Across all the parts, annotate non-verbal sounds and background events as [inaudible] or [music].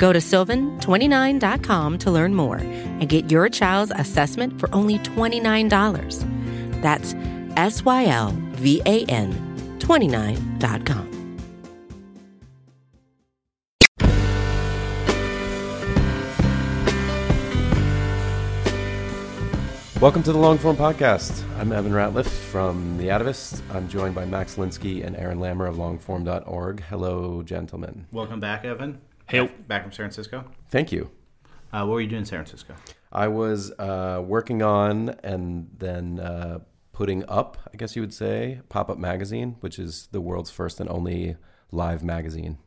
Go to sylvan29.com to learn more and get your child's assessment for only $29. That's S Y L V A N 29.com. Welcome to the Longform Podcast. I'm Evan Ratliff from The Atavist. I'm joined by Max Linsky and Aaron Lammer of longform.org. Hello, gentlemen. Welcome back, Evan. Hey. Back, from San Francisco. Thank you. Uh, what were you doing in San Francisco? I was uh, working on and then uh, putting up, I guess you would say, Pop Up Magazine, which is the world's first and only live magazine.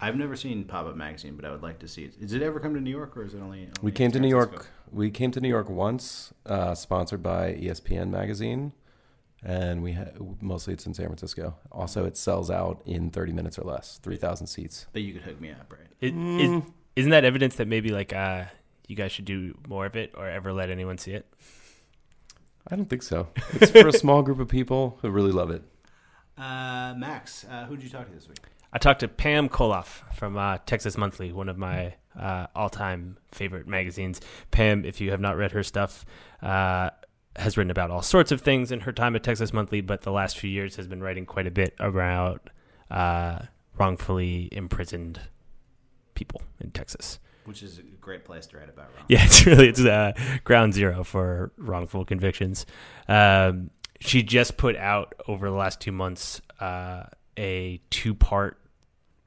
I've never seen Pop Up Magazine, but I would like to see it. Does it ever come to New York, or is it only? only We came to New York. We came to New York once, uh, sponsored by ESPN magazine, and we ha- mostly it's in San Francisco. Also, it sells out in 30 minutes or less, 3,000 seats. But you could hook me up, right? Is, is, isn't that evidence that maybe like uh, you guys should do more of it or ever let anyone see it? I don't think so. It's for a [laughs] small group of people who really love it. Uh, Max, uh, who did you talk to this week? I talked to Pam Colloff from uh, Texas Monthly, one of my uh, all-time favorite magazines. Pam, if you have not read her stuff, uh, has written about all sorts of things in her time at Texas Monthly, but the last few years has been writing quite a bit about uh, wrongfully imprisoned people in Texas. Which is a great place to write about. Yeah, [laughs] it's really it's uh, ground zero for wrongful convictions. Um, she just put out over the last two months uh, a two part.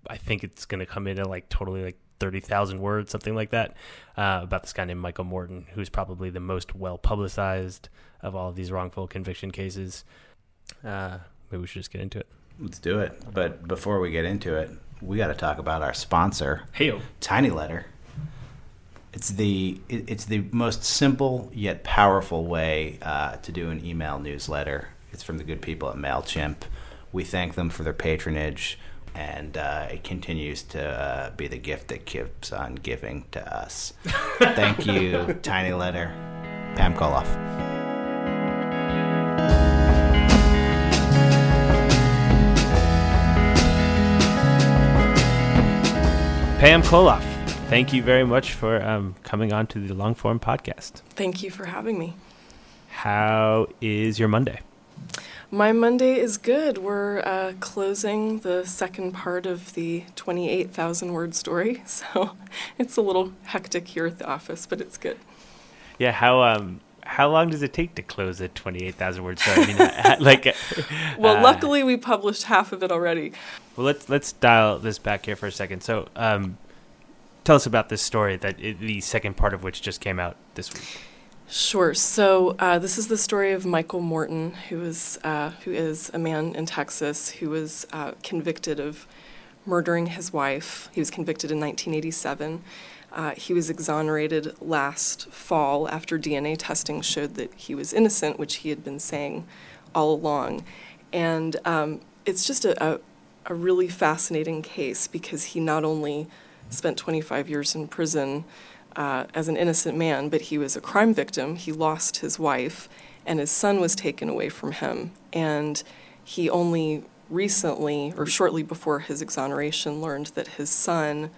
I think it's going to come in at like totally like thirty thousand words, something like that, uh, about this guy named Michael Morton, who's probably the most well publicized of all of these wrongful conviction cases. Uh, maybe we should just get into it. Let's do it. But before we get into it, we got to talk about our sponsor, Hey, Tiny Letter. It's the it's the most simple yet powerful way uh, to do an email newsletter. It's from the good people at Mailchimp. We thank them for their patronage, and uh, it continues to uh, be the gift that keeps on giving to us. [laughs] thank you, Tiny Letter, Pam Colloff. Pam Colloff, thank you very much for um, coming on to the long form podcast. Thank you for having me. How is your Monday? My Monday is good. We're uh, closing the second part of the 28,000 word story, [laughs] so it's a little hectic here at the office, but it's good. Yeah, how um how long does it take to close a twenty eight thousand word story? I mean, uh, [laughs] like, [laughs] uh, Well, luckily we published half of it already. well, let's let's dial this back here for a second. So, um, tell us about this story that it, the second part of which just came out this week. Sure. So uh, this is the story of Michael Morton, who is uh, who is a man in Texas who was uh, convicted of murdering his wife. He was convicted in 1987. Uh, he was exonerated last fall after DNA testing showed that he was innocent, which he had been saying all along. And um, it's just a, a, a really fascinating case because he not only spent 25 years in prison uh, as an innocent man, but he was a crime victim. He lost his wife, and his son was taken away from him. And he only recently, or shortly before his exoneration, learned that his son,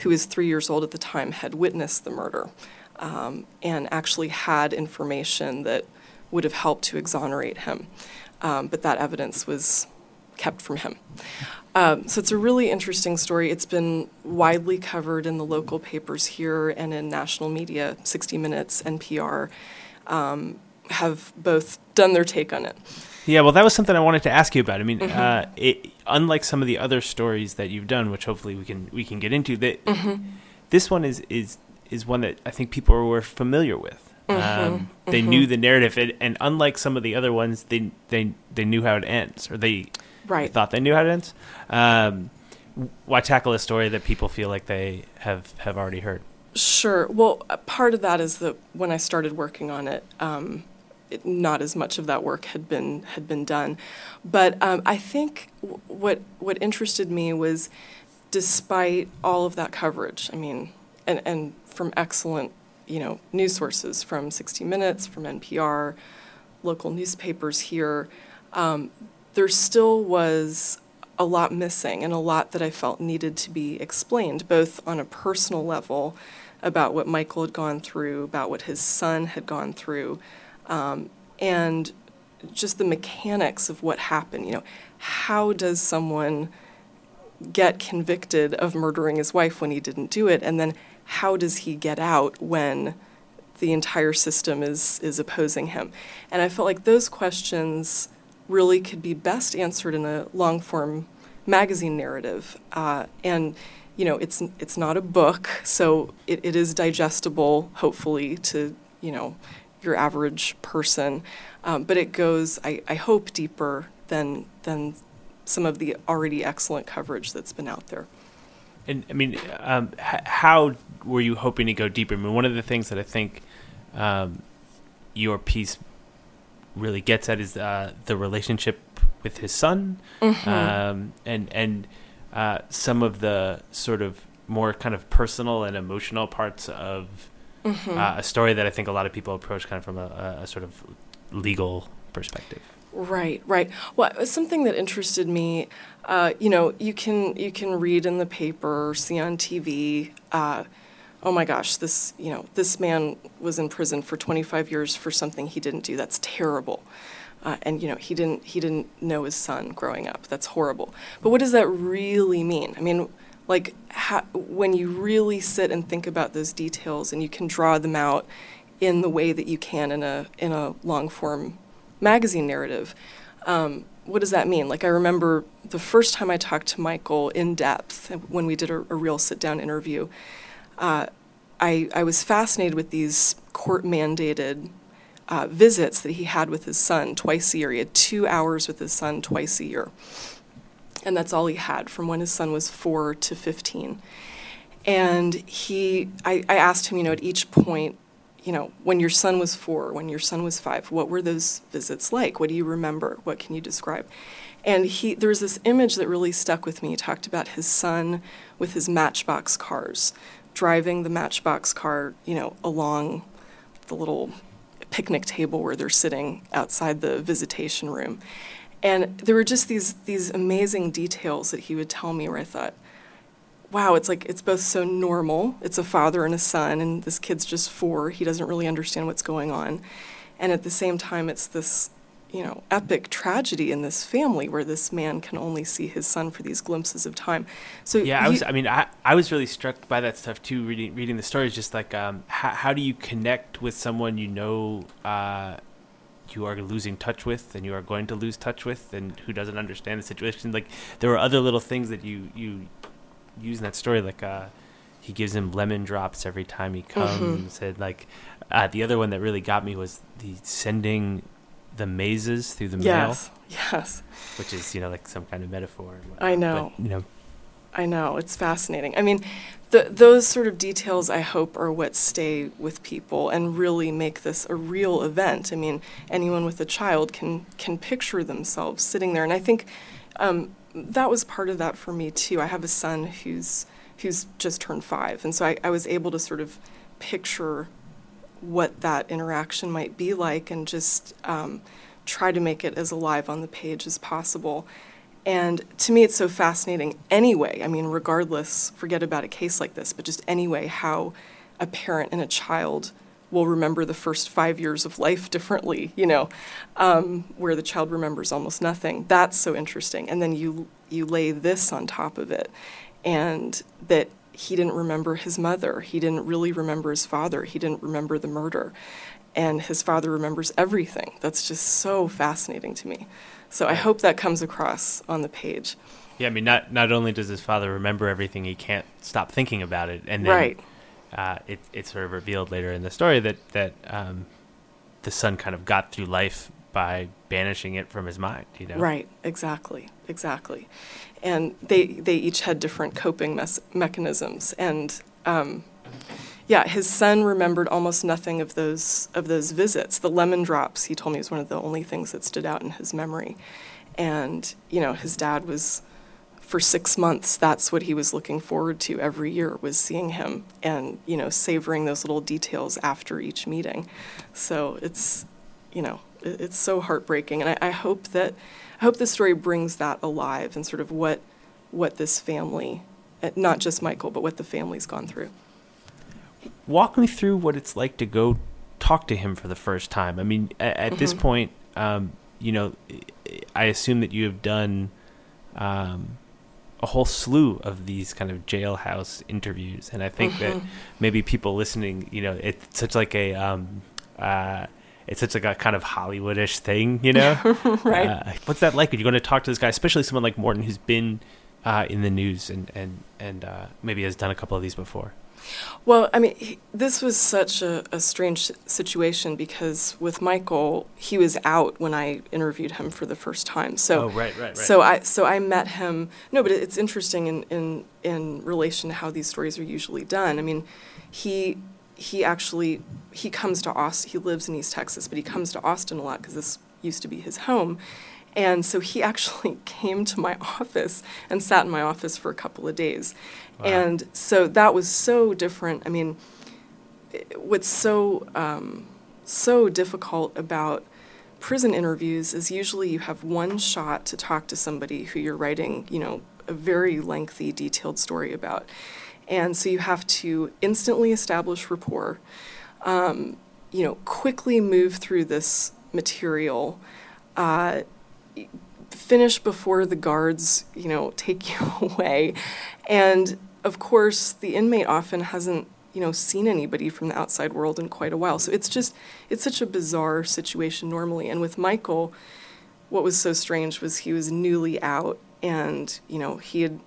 who was three years old at the time, had witnessed the murder um, and actually had information that would have helped to exonerate him. Um, but that evidence was kept from him. Um, so it's a really interesting story. It's been widely covered in the local papers here and in national media. 60 Minutes, NPR um, have both done their take on it. Yeah, well, that was something I wanted to ask you about. I mean, uh, it, unlike some of the other stories that you've done, which hopefully we can we can get into, that this one is is is one that I think people were familiar with. Um, they knew the narrative, and, and unlike some of the other ones, they they they knew how it ends, or they Right. thought they knew how it ends. Um, why tackle a story that people feel like they have have already heard? Sure. Well, part of that is that when I started working on it, um, it, not as much of that work had been had been done. But um, I think w- what what interested me was, despite all of that coverage, I mean, and and from excellent, you know, news sources from 60 Minutes, from NPR, local newspapers here, um, there still was a lot missing and a lot that I felt needed to be explained, both on a personal level about what Michael had gone through, about what his son had gone through, um, and just the mechanics of what happened. You know, how does someone get convicted of murdering his wife when he didn't do it, and then how does he get out when the entire system is is opposing him? And I felt like those questions really could be best answered in a long form magazine narrative. Uh, and you know, it's it's not a book, so it, it is digestible, hopefully, to you know your average person. Um, but it goes, I, I hope, deeper than than some of the already excellent coverage that's been out there. And I mean, um, h- how were you hoping to go deeper? I mean, one of the things that I think um, your piece really gets at is uh, the relationship with his son, Mm-hmm. um, and and uh, some of the sort of more kind of personal and emotional parts of Mm-hmm. uh, a story that I think a lot of people approach kind of from a, a sort of legal perspective. Right, right. Well, something that interested me, uh, you know, you can you can read in the paper, see on TV. Oh my gosh, this you know this man was in prison for 25 years for something he didn't do. That's terrible. Uh, and you know he didn't he didn't know his son growing up. That's horrible. But what does that really mean? I mean, like when you really sit and think about those details and you can draw them out in the way that you can in a in a long form magazine narrative. Um, what does that mean? Like I remember the first time I talked to Michael in depth when we did a, a real sit down interview. Uh, I I was fascinated with these court mandated uh, visits that he had with his son twice a year. He had two hours with his son twice a year. And that's all he had from when his son was four to 15. And he, I, I asked him, you know, at each point, you know, when your son was four, when your son was five, what were those visits like? What do you remember? What can you describe? And he, there was this image that really stuck with me. He talked about his son with his matchbox cars, driving the matchbox car, you know, along the little picnic table where they're sitting outside the visitation room. And there were just these these amazing details that he would tell me where I thought, wow, it's like it's both so normal. It's a father and a son, and this kid's just four. He doesn't really understand what's going on. And at the same time, it's this, you know, epic tragedy in this family where this man can only see his son for these glimpses of time. So Yeah, I was. I mean, I, I was really struck by that stuff too. Reading reading the stories, just like um, how, how do you connect with someone you know uh, you are losing touch with, and you are going to lose touch with, and who doesn't understand the situation? Like there were other little things that you you use in that story, like uh, he gives him lemon drops every time he comes, and like uh, the other one that really got me was the sending the mazes through the mail, yes, yes. which is you know like some kind of metaphor. and I know. but, you know. I know it's fascinating. I mean, the, those sort of details I hope are what stay with people and really make this a real event. I mean, anyone with a child can can picture themselves sitting there, and I think um, that was part of that for me too. I have a son who's who's just turned five, and so I, I was able to sort of picture what that interaction might be like, and just um, try to make it as alive on the page as possible. And to me, it's so fascinating anyway. I mean, regardless, forget about a case like this, but just anyway, how a parent and a child will remember the first five years of life differently, you know, um, where the child remembers almost nothing. That's so interesting. And then you, you lay this on top of it, and that he didn't remember his mother, he didn't really remember his father, he didn't remember the murder, and his father remembers everything. That's just so fascinating to me. So I hope that comes across on the page. Yeah, I mean, not not only does his father remember everything, he can't stop thinking about it, and then Right. uh, it it's sort of revealed later in the story that that um, the son kind of got through life by banishing it from his mind. You know, Right, exactly, exactly. And they they each had different coping mes- mechanisms, and um, Yeah, his son remembered almost nothing of those of those visits. The lemon drops, he told me, was one of the only things that stood out in his memory. And you know, his dad was for six months. That's what he was looking forward to every year was seeing him and you know savoring those little details after each meeting. So it's you know it's so heartbreaking, and I, I hope that I hope this story brings that alive and sort of what what this family, uh, not just Michael, but what the family's gone through. Walk me through what it's like to go talk to him for the first time. I mean, at, at this Mhm. point, um, you know, I assume that you have done um, a whole slew of these kind of jailhouse interviews, and I think that Mhm. maybe people listening, you know, it's such like a um, uh, it's such like a kind of Hollywoodish thing, you know. [laughs] right. Uh, what's that like when you're going to talk to this guy, especially someone like Morton who's been uh, in the news and and and uh, maybe has done a couple of these before? Well, I mean, he, this was such a, a strange situation because with Michael, he was out when I interviewed him for the first time. So, oh, right, right, right. so I so I met him. No, but it's interesting in in in relation to how these stories are usually done. I mean, he he actually he comes to Austin. He lives in East Texas, but he comes to Austin a lot because this used to be his home. And so he [laughs] actually came to my office and sat in my office for a couple of days. Wow. And so that was so different. I mean, it- what's so um, so difficult about prison interviews is usually you have one shot to talk to somebody who you're writing, you know, a very lengthy, detailed story about. And so you have to instantly establish rapport, um, you know, quickly move through this material, uh, finish before the guards, you know, take [laughs] you away. And of course, the inmate often hasn't, you know, seen anybody from the outside world in quite a while. So it's just, it's such a bizarre situation normally. And with Michael, what was so strange was he was newly out and, you know, he had,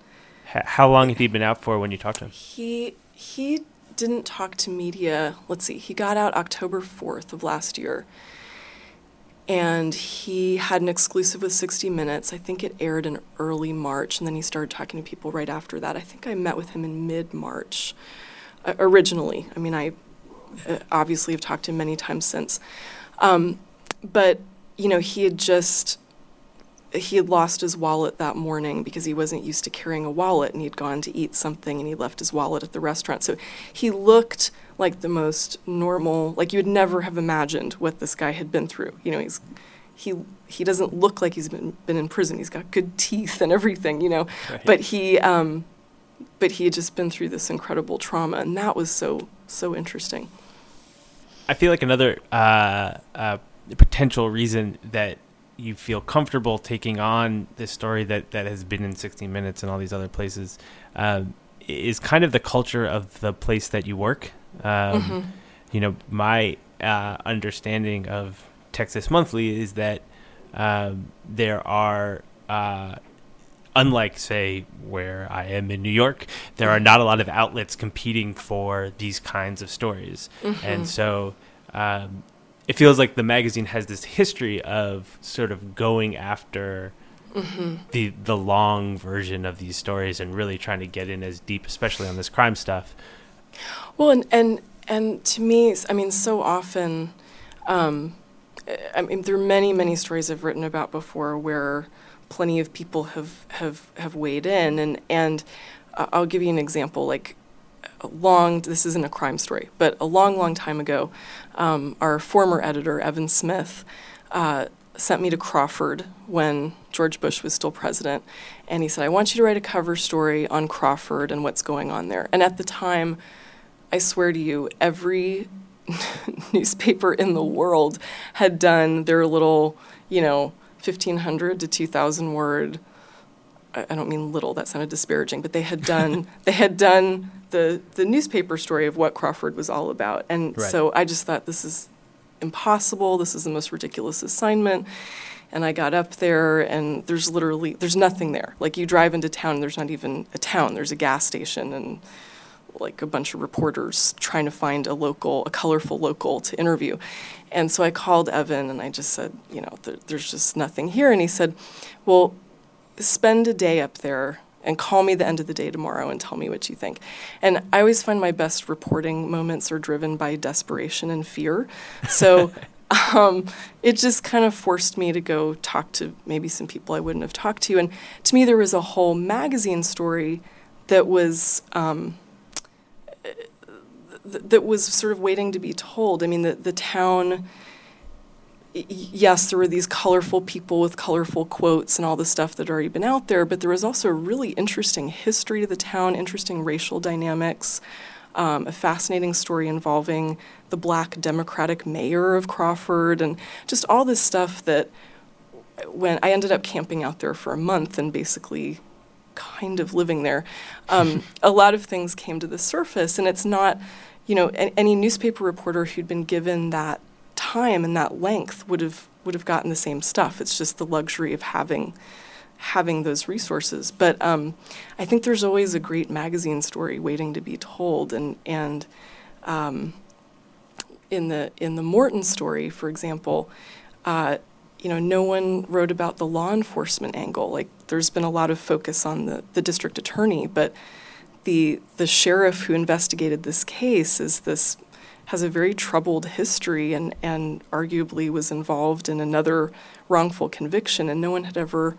H- how long had he been out for when you talked to him? he, he didn't talk to media. Let's see, he got out October 4th of last year. And he had an exclusive with 60 Minutes. I think it aired in early March, and then he started talking to people right after that. I think I met with him in mid March uh, originally. I mean, I uh, obviously have talked to him many times since. Um, but, you know, he had just. He had lost his wallet that morning because he wasn't used to carrying a wallet and he'd gone to eat something and he left his wallet at the restaurant. So he looked like the most normal, like you would never have imagined what this guy had been through. You know, he's he he doesn't look like he's been been in prison. He's got good teeth and everything, you know. Right. But he um but he had just been through this incredible trauma and that was so so interesting. I feel like another uh, uh, potential reason that you feel comfortable taking on this story that, that has been in 60 Minutes and all these other places um, is kind of the culture of the place that you work. Um, Mhm. You know, my uh, understanding of Texas Monthly is that um, there are. Uh, Unlike, say, where I am in New York, there are not a lot of outlets competing for these kinds of stories. And Mhm. so um, it feels like the magazine has this history of sort of going after Mhm. the the long version of these stories and really trying to get in as deep, especially on this crime stuff. Well, and and and to me, I mean, so often, um, I mean, there are many many stories I've written about before where plenty of people have have have weighed in, and and uh, I'll give you an example. Like long, this isn't a crime story, but a long, long time ago, um, our former editor Evan Smith. Uh, sent me to Crawford when George Bush was still president. And he said, I want you to write a cover story on Crawford and what's going on there. And at the time, I swear to you, every [laughs] newspaper in the world had done their little, you know, 1,500 to 2,000 word. I I don't mean little. That sounded disparaging, but they had done [laughs] they had done the the newspaper story of what Crawford was all about, and Right. so I just thought this is impossible. This is the most ridiculous assignment. And I got up there, and there's literally there's nothing there. Like you drive into town, there's not even a town. There's a gas station and like a bunch of reporters trying to find a local, a colorful local to interview. And so I called Evan and I just said, you know, there, there's just nothing here. And he said, well, spend a day up there and call me the end of the day tomorrow and tell me what you think. And I always find my best reporting moments are driven by desperation and fear. So [laughs] um, it just kind of forced me to go talk to maybe some people I wouldn't have talked to. And to me, there was a whole magazine story that was. Um, th- that was sort of waiting to be told. I mean, the, the town yes, there were these colorful people with colorful quotes and all the stuff that had already been out there, but there was also a really interesting history to the town, interesting racial dynamics, um, a fascinating story involving the black Democratic mayor of Crawford, and just all this stuff that when I ended up camping out there for a month and basically kind of living there, um, [laughs] a lot of things came to the surface, and it's not, you know, any newspaper reporter who'd been given that time and that length would have would have gotten the same stuff. It's just the luxury of having having those resources. But um, I think there's always a great magazine story waiting to be told, and and um, in the in the Morton story, for example. Uh, you know, no one wrote about the law enforcement angle. Like, there's been a lot of focus on the, the district attorney, but the the sheriff who investigated this case is this has a very troubled history and, and arguably was involved in another wrongful conviction, and no one had ever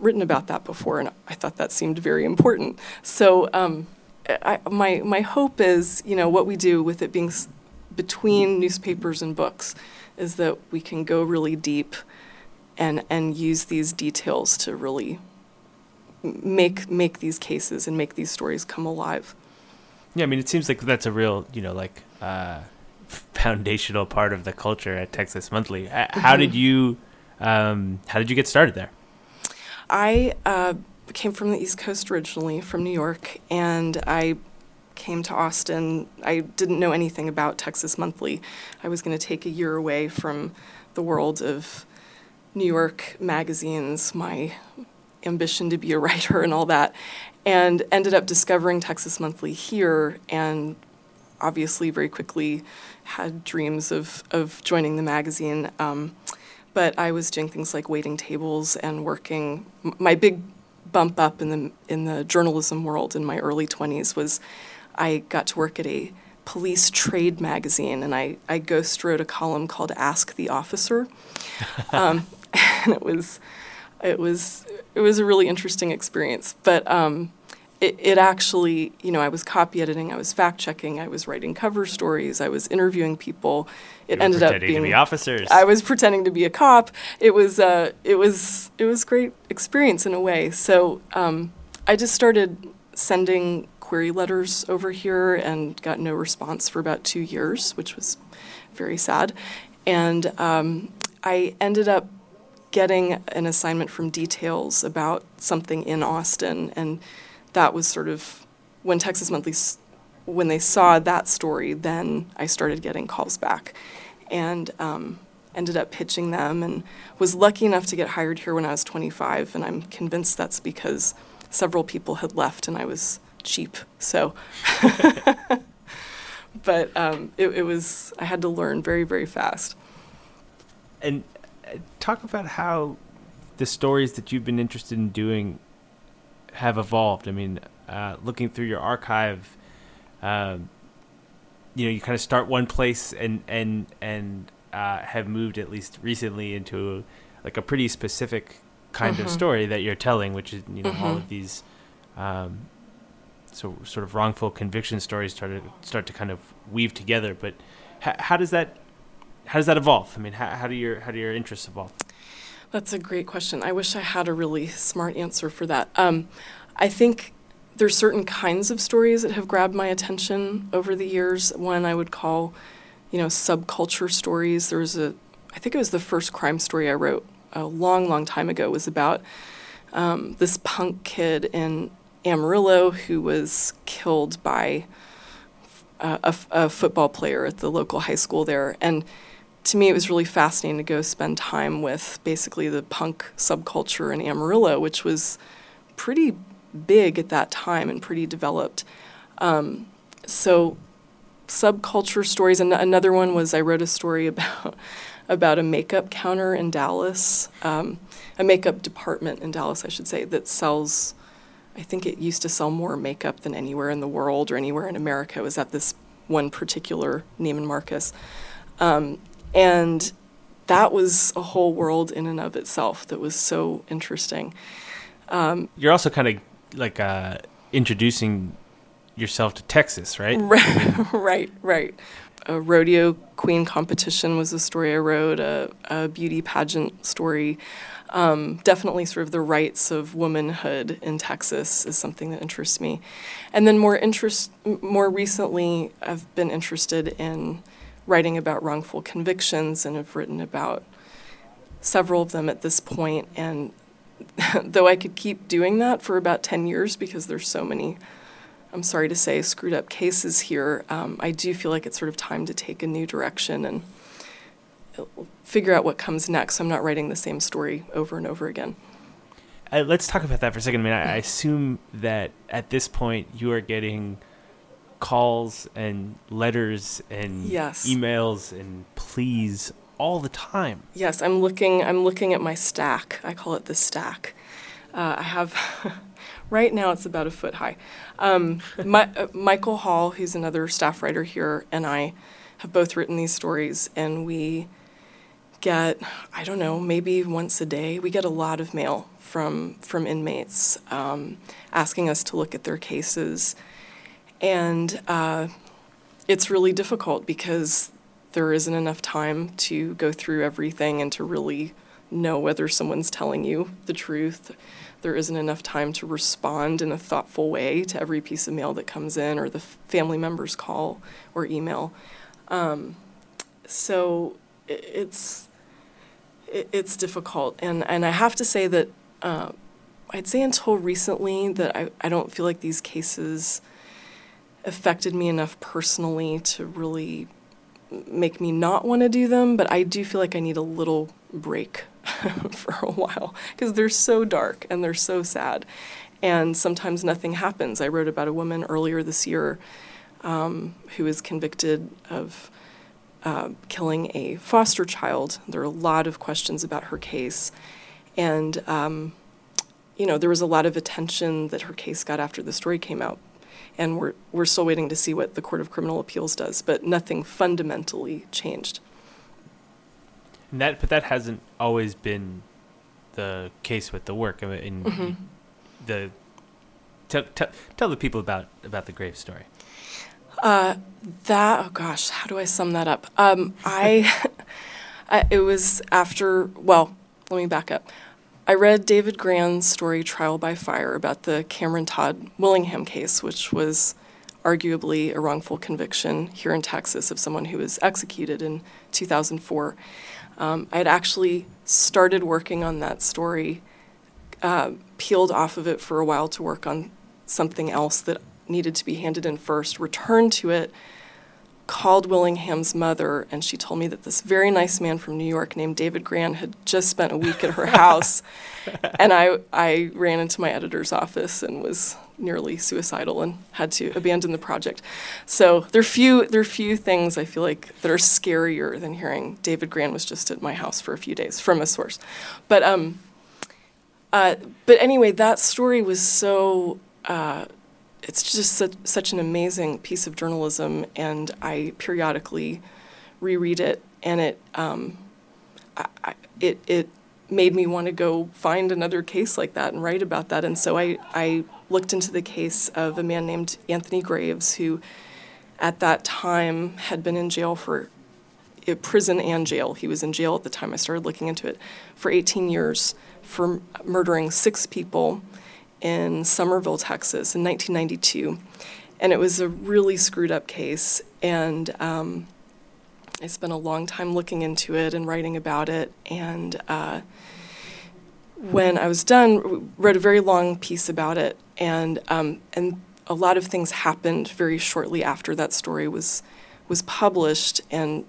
written about that before, and I thought that seemed very important. So um, I, my my hope is, you know, what we do with it being s- between newspapers and books, is that we can go really deep, and and use these details to really make make these cases and make these stories come alive. Yeah, I mean, it seems like that's a real, you know, like uh, [laughs] foundational part of the culture at Texas Monthly. How mm-hmm. did you, um, how did you get started there? I uh, came from the East Coast originally, from New York, and I came to Austin. I didn't know anything about Texas Monthly. I was going to take a year away from the world of New York magazines, my ambition to be a [laughs] writer and all that and ended up discovering Texas Monthly here and obviously very quickly had dreams of, of joining the magazine. Um, but I was doing things like waiting tables and working. My big bump up in the in the journalism world in my early 20s was I got to work at a police trade magazine and I, I ghost wrote a column called Ask the Officer. [laughs] Um, [laughs] and it was it was it was a really interesting experience. But um, it, it actually, you know, I was copy editing, I was fact checking, I was writing cover stories, I was interviewing people. It ended up being to be officers. I was pretending to be a cop. It was uh, it was it was great experience in a way. So um, I just started sending query letters over here and got no response for about two years, which was very sad. And um, I ended up getting an assignment from Details about something in Austin, and that was sort of when Texas Monthly, when they saw that story, then I started getting calls back, and um, ended up pitching them, and was lucky enough to get hired here when I was 25, and I'm convinced that's because several people had left and I was cheap, so. [laughs] but um, it, it was I had to learn very very fast. And talk about how the stories that you've been interested in doing have evolved. I mean, uh, looking through your archive, um, you know, you kind of start one place and and and uh, have moved at least recently into like a pretty specific kind mm-hmm. of story that you're telling, which is you know mm-hmm. all of these. Um, so sort of wrongful conviction stories start to start to kind of weave together. But how, how does that how does that evolve? I mean, how, how do your how do your interests evolve? That's a great question. I wish I had a really smart answer for that. Um, I think there's certain kinds of stories that have grabbed my attention over the years. One I would call, you know, subculture stories. There was a, I think it was the first crime story I wrote a long, long time ago. Was about um, this punk kid in Amarillo who was killed by a, a, a football player at the local high school there, and to me, it was really fascinating to go spend time with basically the punk subculture in Amarillo, which was pretty big at that time and pretty developed. Um, so, subculture stories. And another one was I wrote a story [laughs] about about a makeup counter in Dallas, um, a makeup department in Dallas, I should say, that sells I think it used to sell more makeup than anywhere in the world or anywhere in America. It was at this one particular Neiman Marcus. Um, and that was a whole world in and of itself that was so interesting. Um, You're also kind of like uh, introducing yourself to Texas, right? [laughs] Right, right, right. A rodeo queen competition was a story I wrote, a, a beauty pageant story. Um, definitely, sort of the rites of womanhood in Texas is something that interests me. And then more interest, more recently, I've been interested in writing about wrongful convictions and have written about several of them at this point. And [laughs] though I could keep doing that for about 10 years because there's so many I'm sorry to say, screwed up cases here, um, I do feel like it's sort of time to take a new direction and figure out what comes next. I'm not writing the same story over and over again. Uh, let's talk about that for a second. I mean, I, I assume that at this point you are getting calls and letters and yes. emails and pleas all the time. Yes, I'm looking. I'm looking at my stack. I call it the stack. Uh, I have. [laughs] right now, it's about a foot high. Um, [laughs] my, uh, Michael Hall, who's another staff writer here, and I have both written these stories, and we get, I don't know, maybe once a day, we get a lot of mail from from inmates um, asking us to look at their cases, and uh, it's really difficult because there isn't enough time to go through everything and to really know whether someone's telling you the truth there isn't enough time to respond in a thoughtful way to every piece of mail that comes in or the family member's call or email. Um, so it's it's difficult, and and I have to say that uh, I'd say until recently that I, I don't feel like these cases affected me enough personally to really make me not want to do them, but I do feel like I need a little break [laughs] for a while because they're so dark and they're so sad. And sometimes nothing happens. I wrote about a woman earlier this year um, who was convicted of uh, killing a foster child. There are a lot of questions about her case. And, um, you know, there was a lot of attention that her case got after the story came out. And we're, we're still waiting to see what the Court of Criminal Appeals does, but nothing fundamentally changed. And that, but that hasn't always been the case with the work. I mean, mm-hmm. the tell, tell, tell the people about about the grave story. Uh, that oh gosh, how do I sum that up? Um, I, [laughs] I it was after. Well, let me back up. I read David Grann's story Trial by Fire about the Cameron Todd Willingham case, which was arguably a wrongful conviction here in Texas of someone who was executed in 2004. Um, I had actually started working on that story, uh, peeled off of it for a while to work on something else that needed to be handed in first, returned to it, called Willingham's mother, and she told me that this very nice man from New York named David Grann had just spent a week at her [laughs] house. and I, I ran into my editor's office and was nearly suicidal and had to abandon the project. So there are few there are few things I feel like that are scarier than hearing David Grann was just at my house for a few days from a source. But um, uh, but anyway, that story was so. Uh, it's just such, such an amazing piece of journalism, and I periodically reread it, and it um, I, I, it it made me want to go find another case like that and write about that. And so I, I looked into the case of a man named Anthony Graves, who at that time had been in jail for uh, prison and jail. He was in jail at the time I started looking into it for 18 years for murdering six people in Somerville, Texas in 1992. And it was a really screwed up case. And um, I spent a long time looking into it and writing about it. And uh, when I was done, wrote a very long piece about it, and um, and a lot of things happened very shortly after that story was was published, and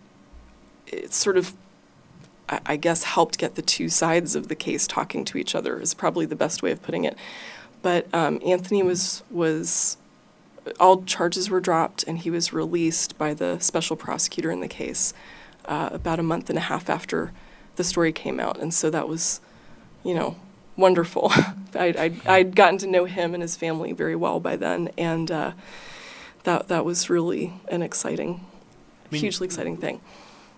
it sort of, I, I guess, helped get the two sides of the case talking to each other. Is probably the best way of putting it. But um, Anthony was was all charges were dropped, and he was released by the special prosecutor in the case uh, about a month and a half after the story came out, and so that was you know, wonderful. [laughs] I'd, I'd, I'd, gotten to know him and his family very well by then, and uh, that that was really an exciting, I mean, hugely exciting thing.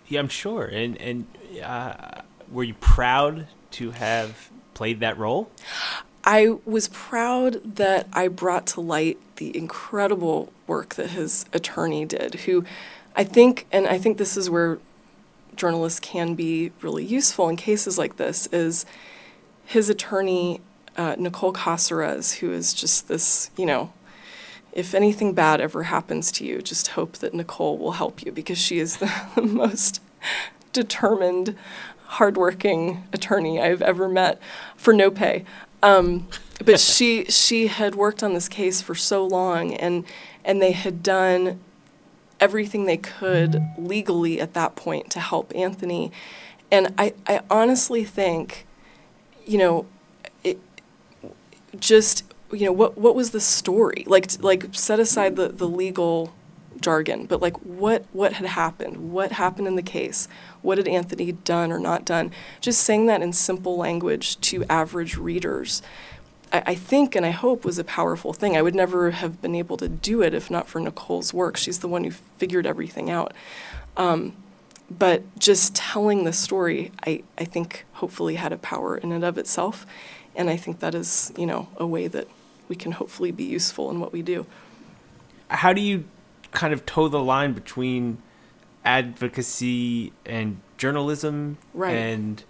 Yeah, I'm sure. And and uh, were you proud to have played that role? I was proud that I brought to light the incredible work that his attorney did, who I think, and I think this is where journalists can be really useful in cases like this, is his attorney, uh, Nicole Casarez, who is just this, you know, if anything bad ever happens to you, just hope that Nicole will help you because she is [laughs] the, most determined, hardworking attorney I've ever met for no pay. Um, but she she had worked on this case for so long, and and they had done everything they could legally at that point to help Anthony. And I, I honestly think you know, it just you know what what was the story like like set aside the the legal jargon but like what what had happened? What happened in the case? What had anthony done or not done? Just saying that in simple language to average readers I, I, think and i hope was a powerful thing. I would never have been able to do it if not for nicole's work. She's the one who figured everything out. Um, but just telling the story, I, I think hopefully had a power in and of itself. And I think that is, you know, a way that we can hopefully be useful in what we do. How do you kind of toe the line between advocacy and journalism? Right. And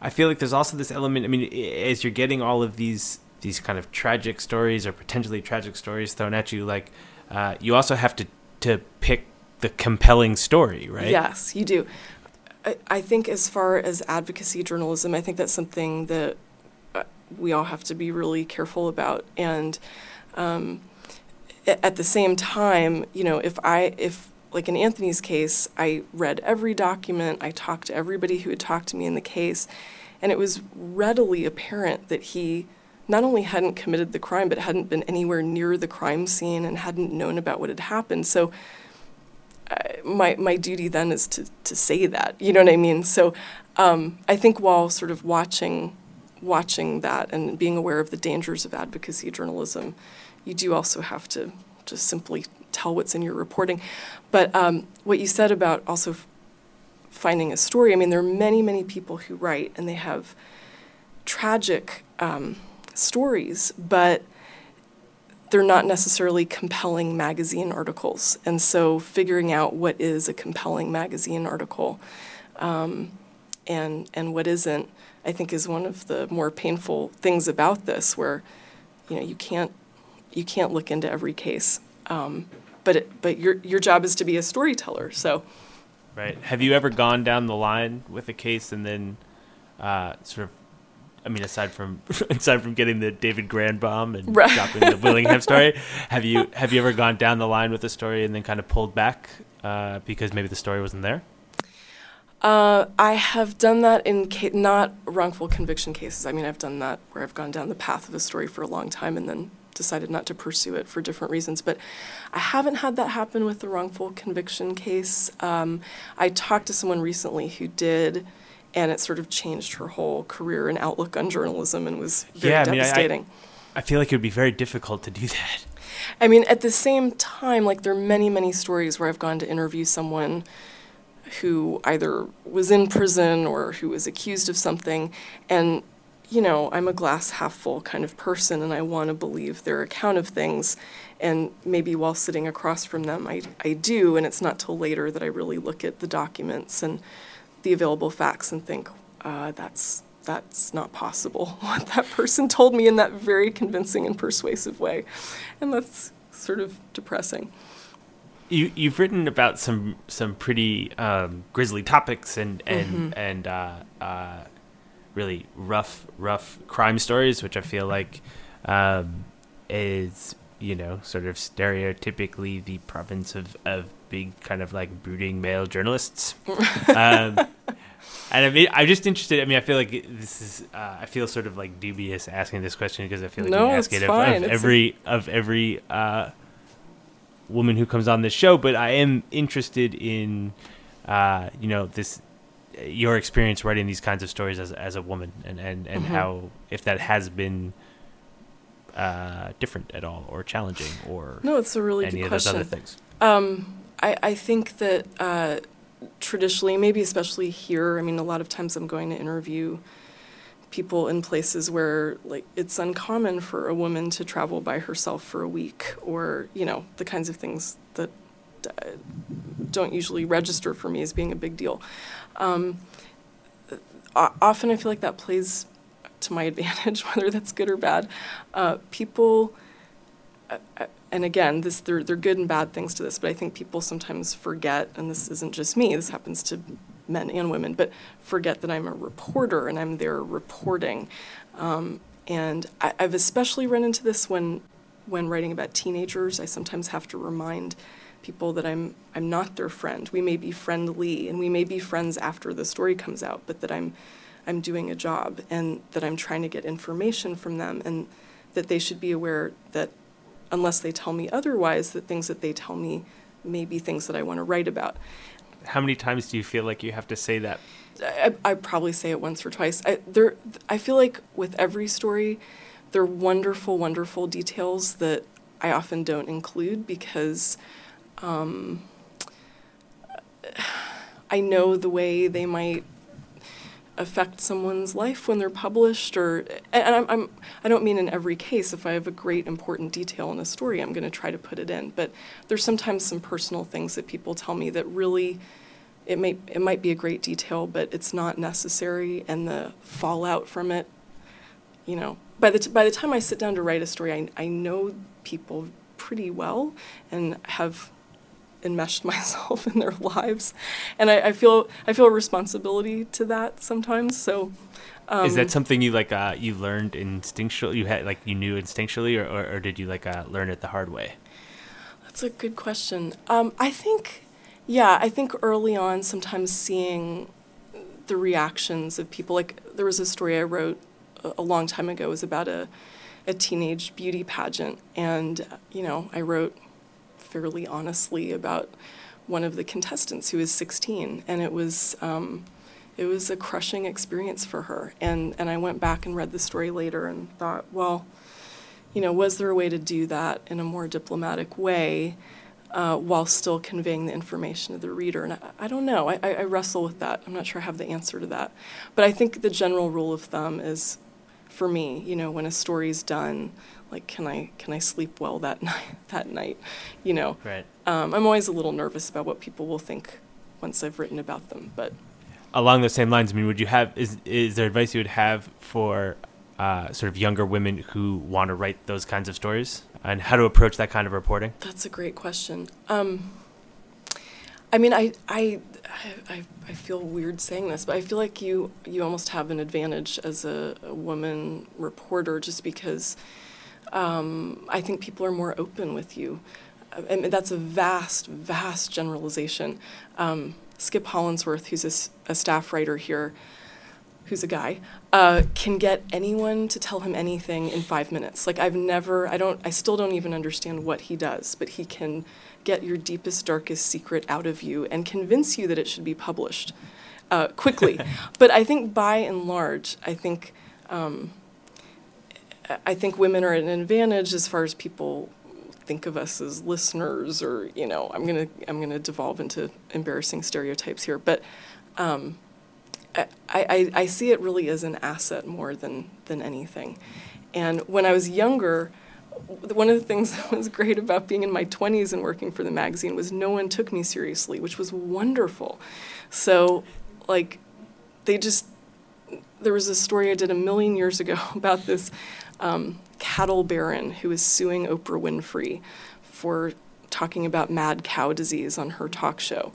I feel like there's also this element. I mean, as you're getting all of these these kind of tragic stories or potentially tragic stories thrown at you, like uh, you also have to to pick the compelling story, right? Yes, you do. I, I think as far as advocacy journalism, I think that's something that uh, we all have to be really careful about. And um, at the same time, you know, if I if like in Anthony's case, I read every document, I talked to everybody who had talked to me in the case, and it was readily apparent that he not only hadn't committed the crime, but hadn't been anywhere near the crime scene and hadn't known about what had happened. So my my duty then is to to say that. You know what I mean? So um, I think while sort of watching watching that and being aware of the dangers of advocacy journalism, you do also have to just simply tell what's in your reporting. But um, what you said about also finding a story, I mean, there are many, many people who write and they have tragic um, stories, but they're not necessarily compelling magazine articles. And so figuring out what is a compelling magazine article um, and, and what isn't, I think is one of the more painful things about this where, you know, you can't, you can't look into every case. Um, but, it, but your, your job is to be a storyteller, so. Right. Have you ever gone down the line with a case and then uh, sort of I mean, aside from [laughs] aside from getting the David Grann bomb and right. dropping the Willingham story, have you have you ever gone down the line with a story and then kind of pulled back uh, because maybe the story wasn't there? Uh, I have done that in ca- not wrongful conviction cases. I mean, I've done that where I've gone down the path of a story for a long time and then decided not to pursue it for different reasons. But I haven't had that happen with the wrongful conviction case. Um, I talked to someone recently who did and it sort of changed her whole career and outlook on journalism and was very yeah, devastating. I, mean, I, I feel like it would be very difficult to do that. I mean, at the same time, like there are many, many stories where I've gone to interview someone who either was in prison or who was accused of something, and you know, I'm a glass half full kind of person, and I want to believe their account of things. And maybe while sitting across from them, I, I do, and it's not till later that I really look at the documents and the available facts and think uh, that's that's not possible. [laughs] What that person told me in that very convincing and persuasive way, and that's sort of depressing. You you've written about some some pretty um, grisly topics and and mm-hmm. and uh, uh, really rough rough crime stories, which I feel like um, is you know sort of stereotypically the province of of big kind of like brooding male journalists. [laughs] um, and I mean, I'm just interested. I mean, I feel like this is. Uh, I feel sort of like dubious asking this question because I feel like no, you ask it of, of every a... of every uh, woman who comes on this show. But I am interested in, uh, you know, this your experience writing these kinds of stories as as a woman, and and and Mhm. how if that has been uh, different at all, or challenging, or No, it's a really any good of those question. other things. Um, I, I think that uh, traditionally, maybe especially here, I mean, a lot of times I'm going to interview people in places where like it's uncommon for a woman to travel by herself for a week, or you know, the kinds of things that uh, don't usually register for me as being a big deal. Um, often, I feel like that plays to my [laughs] advantage, whether that's good or bad. Uh, people uh, uh, and again, this there there are good and bad things to this, but I think people sometimes forget, and this isn't just me. This happens to men and women, but forget that I'm a reporter and I'm there reporting. Um, and I, I've especially run into this when when writing about teenagers. I sometimes have to remind people that I'm I'm not their friend. We may be friendly and we may be friends after the story comes out, but that I'm I'm doing a job and that I'm trying to get information from them and that they should be aware that unless they tell me otherwise, that things that they tell me may be things that I want to write about. How many times do you feel like you have to say that? I, I probably say it once or twice. I, there, I feel like with every story, there are wonderful, wonderful details that I often don't include because um, I know the way they might affect someone's life when they're published or and I'm, I'm I don't mean in every case. If I have a great important detail in a story I'm going to try to put it in. But there's sometimes some personal things that people tell me that really it may it might be a great detail but it's not necessary and the fallout from it you know. By the by the time I sit down to write a story I I know people pretty well and have enmeshed [laughs] myself in their lives, and I, I feel I feel a responsibility to that sometimes. So, um, Is that something you like? Uh, you learned instinctually? You had like you knew instinctually, or, or, or did you like uh, learn it the hard way? That's a good question. Um, I think, yeah, I think early on, sometimes seeing the reactions of people. Like there was a story I wrote a, a long time ago. It was about a a teenage beauty pageant, and you know, I wrote fairly honestly about one of the contestants who was 16, and it was um, it was a crushing experience for her. And and I went back and read the story later and thought, well, you know, was there a way to do that in a more diplomatic way? Uh, while still conveying the information to the reader. And I, I don't know. I, I, I wrestle with that. I'm not sure I have the answer to that. But I think the general rule of thumb is, for me, you know, when a story's done, like, can I can I sleep well that [laughs] night? That night, you know. Right. Um, I'm always a little nervous about what people will think once I've written about them. But Along those same lines, I mean, would you have is is there advice you would have for uh, sort of younger women who want to write those kinds of stories and how to approach that kind of reporting? That's a great question. Um, I mean, I, I, I, I feel weird saying this, but I feel like you, you almost have an advantage as a, a woman reporter just because um, I think people are more open with you. Uh, And that's a vast, vast generalization. Um, Skip Hollandsworth, who's a staff writer here, who's a guy, uh, can get anyone to tell him anything in five minutes. Like I've never, I don't, I still don't even understand what he does, but he can get your deepest, darkest secret out of you and convince you that it should be published uh, quickly. [laughs] but I think by and large, I think, um, I- think women are at an advantage as far as people think of us as listeners, or you know, I'm gonna, I'm gonna devolve into embarrassing stereotypes here, but. Um, I, I, I see it really as an asset more than, than anything. And when I was younger, one of the things [laughs] that was great about being in my 20s and working for the magazine was no one took me seriously, which was wonderful. So, like, they just, there was a story I did a million years ago [laughs] about this um, cattle baron who was suing Oprah Winfrey for talking about mad cow disease on her talk show.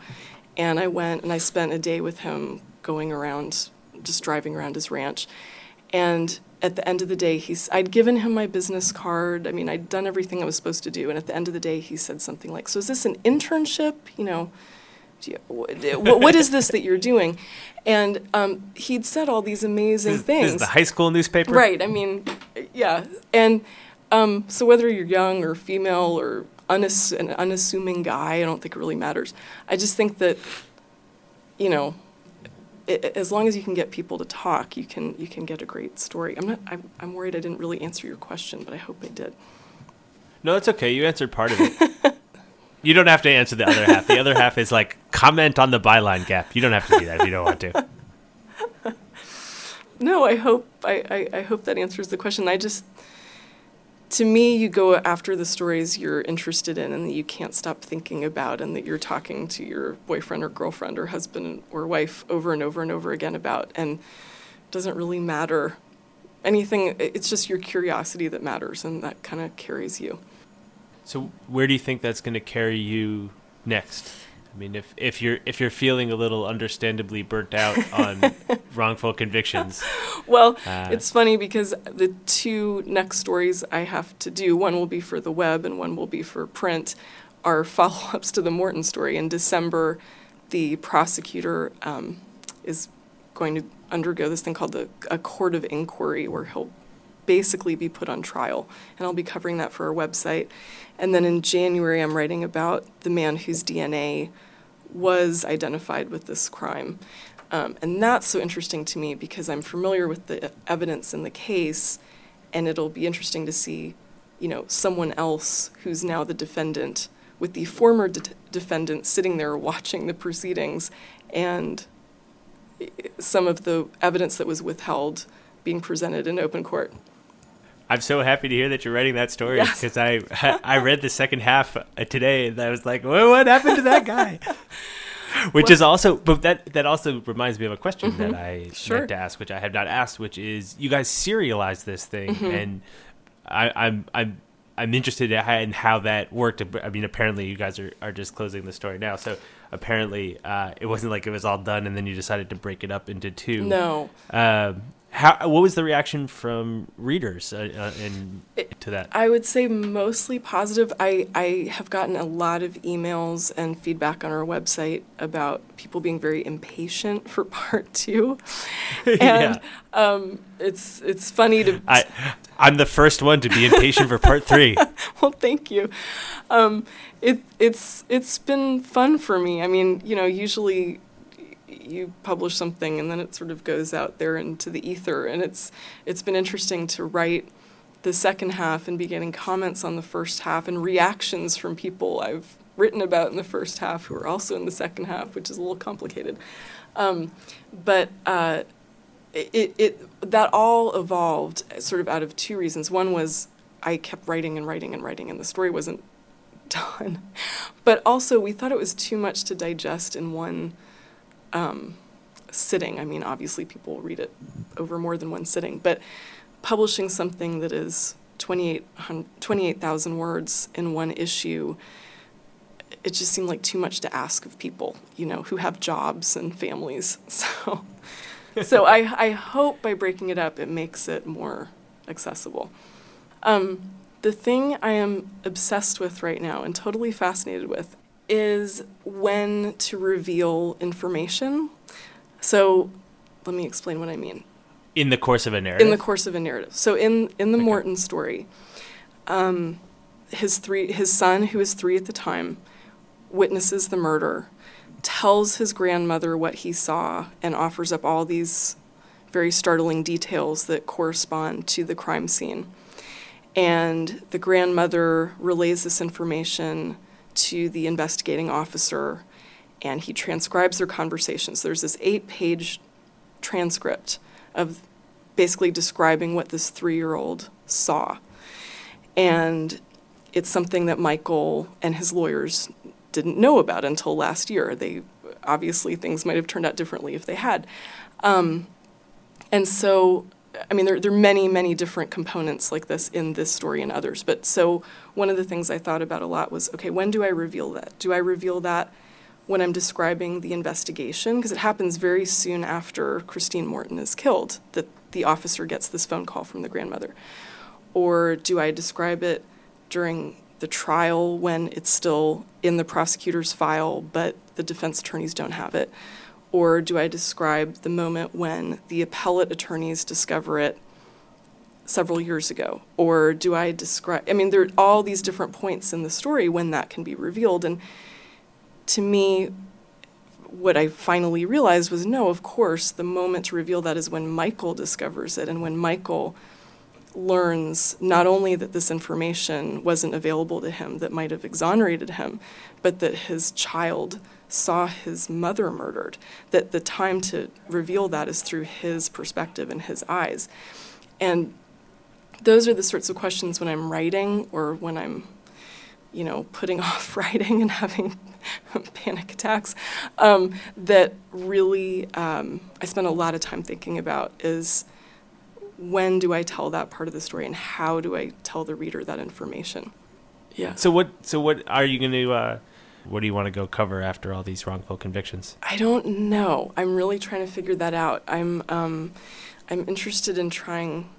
And I went and I spent a day with him going around, just driving around his ranch. And at the end of the day, he's, I'd given him my business card. I mean, I'd done everything I was supposed to do. And at the end of the day, he said something like, So is this an internship? You know, do you, what, what is this that you're doing? And um, he'd said all these amazing This, things. this is the high school newspaper, Right. I mean, yeah. And um, so whether you're young or female or unass- an unassuming guy, I don't think it really matters. I just think that, you know, i i- as long as you can get people to talk, you can you can get a great story. I'm not. I'm, I'm worried I didn't really answer your question, but I hope I did. No, that's okay. You answered part of it. [laughs] you don't have to answer the other half. The other half is like comment on the byline gap. You don't have to do that if you don't want to. [laughs] No, I hope I, I, I hope that answers the question. I just to me, you go after the stories you're interested in and that you can't stop thinking about, and that you're talking to your boyfriend or girlfriend or husband or wife over and over and over again about, and it doesn't really matter anything. It's just your curiosity that matters, and that kind of carries you. So where do you think that's going to carry you next? I mean, if, if you're if you're feeling a little understandably burnt out on [laughs] wrongful convictions, Well, Uh, it's funny because the two next stories I have to do, one will be for the web and one will be for print, are follow ups to the Morton story. In December, the prosecutor um, is going to undergo this thing called the, a court of inquiry, where he'll basically be put on trial. And I'll be covering that for our website. And then in January, I'm writing about the man whose DNA was identified with this crime. Um, and that's so interesting to me because I'm familiar with the evidence in the case, and it'll be interesting to see, you know, someone else who's now the defendant with the former de- defendant sitting there watching the proceedings and some of the evidence that was withheld being presented in open court. I'm so happy to hear that you're writing that story Yes. because I [laughs] I read the second half uh, today and I was like, well, what happened to that guy? [laughs] Which is also, but that that also reminds me of a question that I Mm-hmm. Sure. meant to ask, which I have not asked, which is you guys serialized this thing, Mm-hmm. and I, I'm I'm I'm interested in how that worked. I mean, apparently you guys are, are just closing the story now, so apparently uh, it wasn't like it was all done and then you decided to break it up into two. No. Um, how what was the reaction from readers uh, uh, in, to that? I would say mostly positive. I, I have gotten a lot of emails and feedback on our website about people being very impatient for [laughs] part two. [laughs] And Yeah. um, it's it's funny to I I'm the first one to be impatient for part three. [laughs] well, thank you. Um, it it's it's been fun for me. I mean, you know, usually you publish something and then it sort of goes out there into the ether, and it's it's been interesting to write the second half and be getting comments on the first half and reactions from people I've written about in the first half who are also in the second half, which is a little complicated. Um, but uh, it, it that all evolved sort of out of two reasons. One was I kept writing and writing and writing, and the story wasn't [laughs] done. But also, we thought it was too much to digest in one um, sitting. I mean, obviously, people read it over more than one sitting, but publishing something that is 28,000 28,000 words in one issue, it just seemed like too much to ask of people, you know, who have jobs and families. [laughs] So, so [laughs] I, I hope by breaking it up, it makes it more accessible. Um, the thing I am obsessed with right now and totally fascinated with is when to reveal information. So let me explain what I mean In the course of a narrative. in the course of a narrative. So in in the Morton story, um, his three his son, who is three at the time, witnesses the murder, tells his grandmother what he saw, and offers up all these very startling details that correspond to the crime scene. And the grandmother relays this information to the investigating officer, and he transcribes their conversations. There's this eight page transcript of basically describing what this three year old saw. And it's something that Michael and his lawyers didn't know about until last year. They obviously things might have turned out differently if they had. Um, and so, I mean, there, there are many, many different components like this in this story and others. But so, one of the things I thought about a lot was okay, when do I reveal that? Do I reveal that when I'm describing the investigation? Because it happens very soon after Christine Morton is killed that the officer gets this phone call from the grandmother. Or do I describe it during the trial when it's still in the prosecutor's file, but the defense attorneys don't have it? Or do I describe the moment when the appellate attorneys discover it several years ago? Or do I describe, I mean, there are all these different points in the story when that can be revealed. And to me, what I finally realized was no, of course, the moment to reveal that is when Michael discovers it and when Michael learns not only that this information wasn't available to him that might have exonerated him, but that his child saw his mother murdered, that the time to reveal that is through his perspective and his eyes. And those are the sorts of questions when I'm writing or when I'm, you know, putting [laughs] off writing and having [laughs] panic attacks um, that really um, I spend a lot of time thinking about is when do I tell that part of the story and how do I tell the reader that information? Yeah. So what? So what are you going to? Uh, what do you want to go cover after all these wrongful convictions? I don't know. I'm really trying to figure that out. I'm um, I'm interested in trying.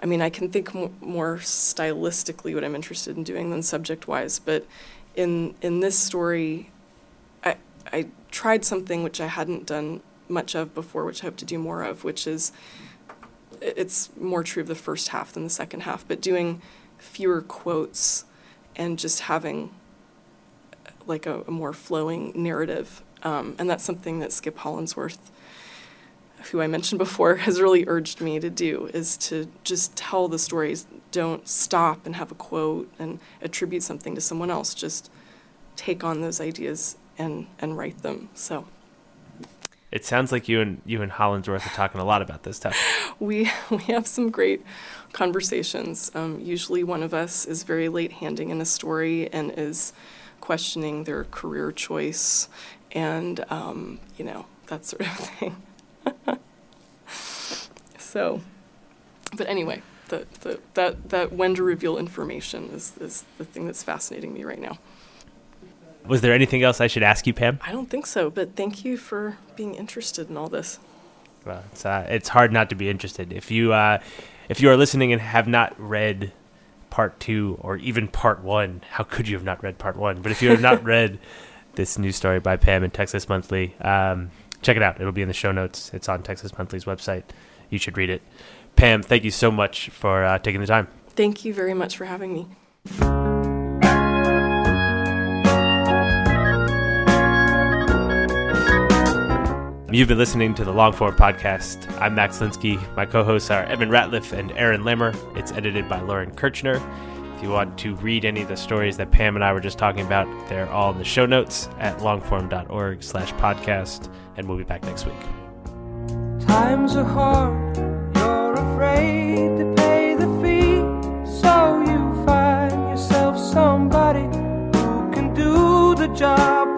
I mean, I can think m- more stylistically what I'm interested in doing than subject-wise, but in in this story, I I tried something which I hadn't done much of before, which I hope to do more of, which is it's more true of the first half than the second half, but doing fewer quotes and just having like a, a more flowing narrative. Um, and that's something that Skip Hollandsworth, who I mentioned before, [laughs] has really urged me to do is to just tell the stories. Don't stop and have a quote and attribute something to someone else. Just take on those ideas and, and write them. So it sounds like you and you and Hollandsworth are talking a lot about this stuff. [laughs] we we have some great conversations. Um, usually, one of us is very late handing in a story and is questioning their career choice, and um, you know that sort of [laughs] thing. so, but anyway, the, the, that that when to reveal information is is the thing that's fascinating me right now. Was there anything else I should ask you, Pam? I don't think so, but thank you for being interested in all this. Well, it's uh, it's hard not to be interested. If you uh, if you are listening and have not read part two or even part one, how could you have not read part one? But if you have not [laughs] read this news story by Pam in Texas Monthly, um, check it out. It'll be in the show notes. It's on Texas Monthly's website. You should read it. Pam, thank you so much for uh, taking the time. Thank you very much for having me. You've been listening to the Longform Podcast. I'm Max Linsky. My co hosts are Evan Ratliff and Aaron Lammer. It's edited by Lauren Kirchner. If you want to read any of the stories that Pam and I were just talking about, they're all in the show notes at longform.org slash podcast. And we'll be back next week. Times are hard, you're afraid to pay the fee, so you find yourself somebody who can do the job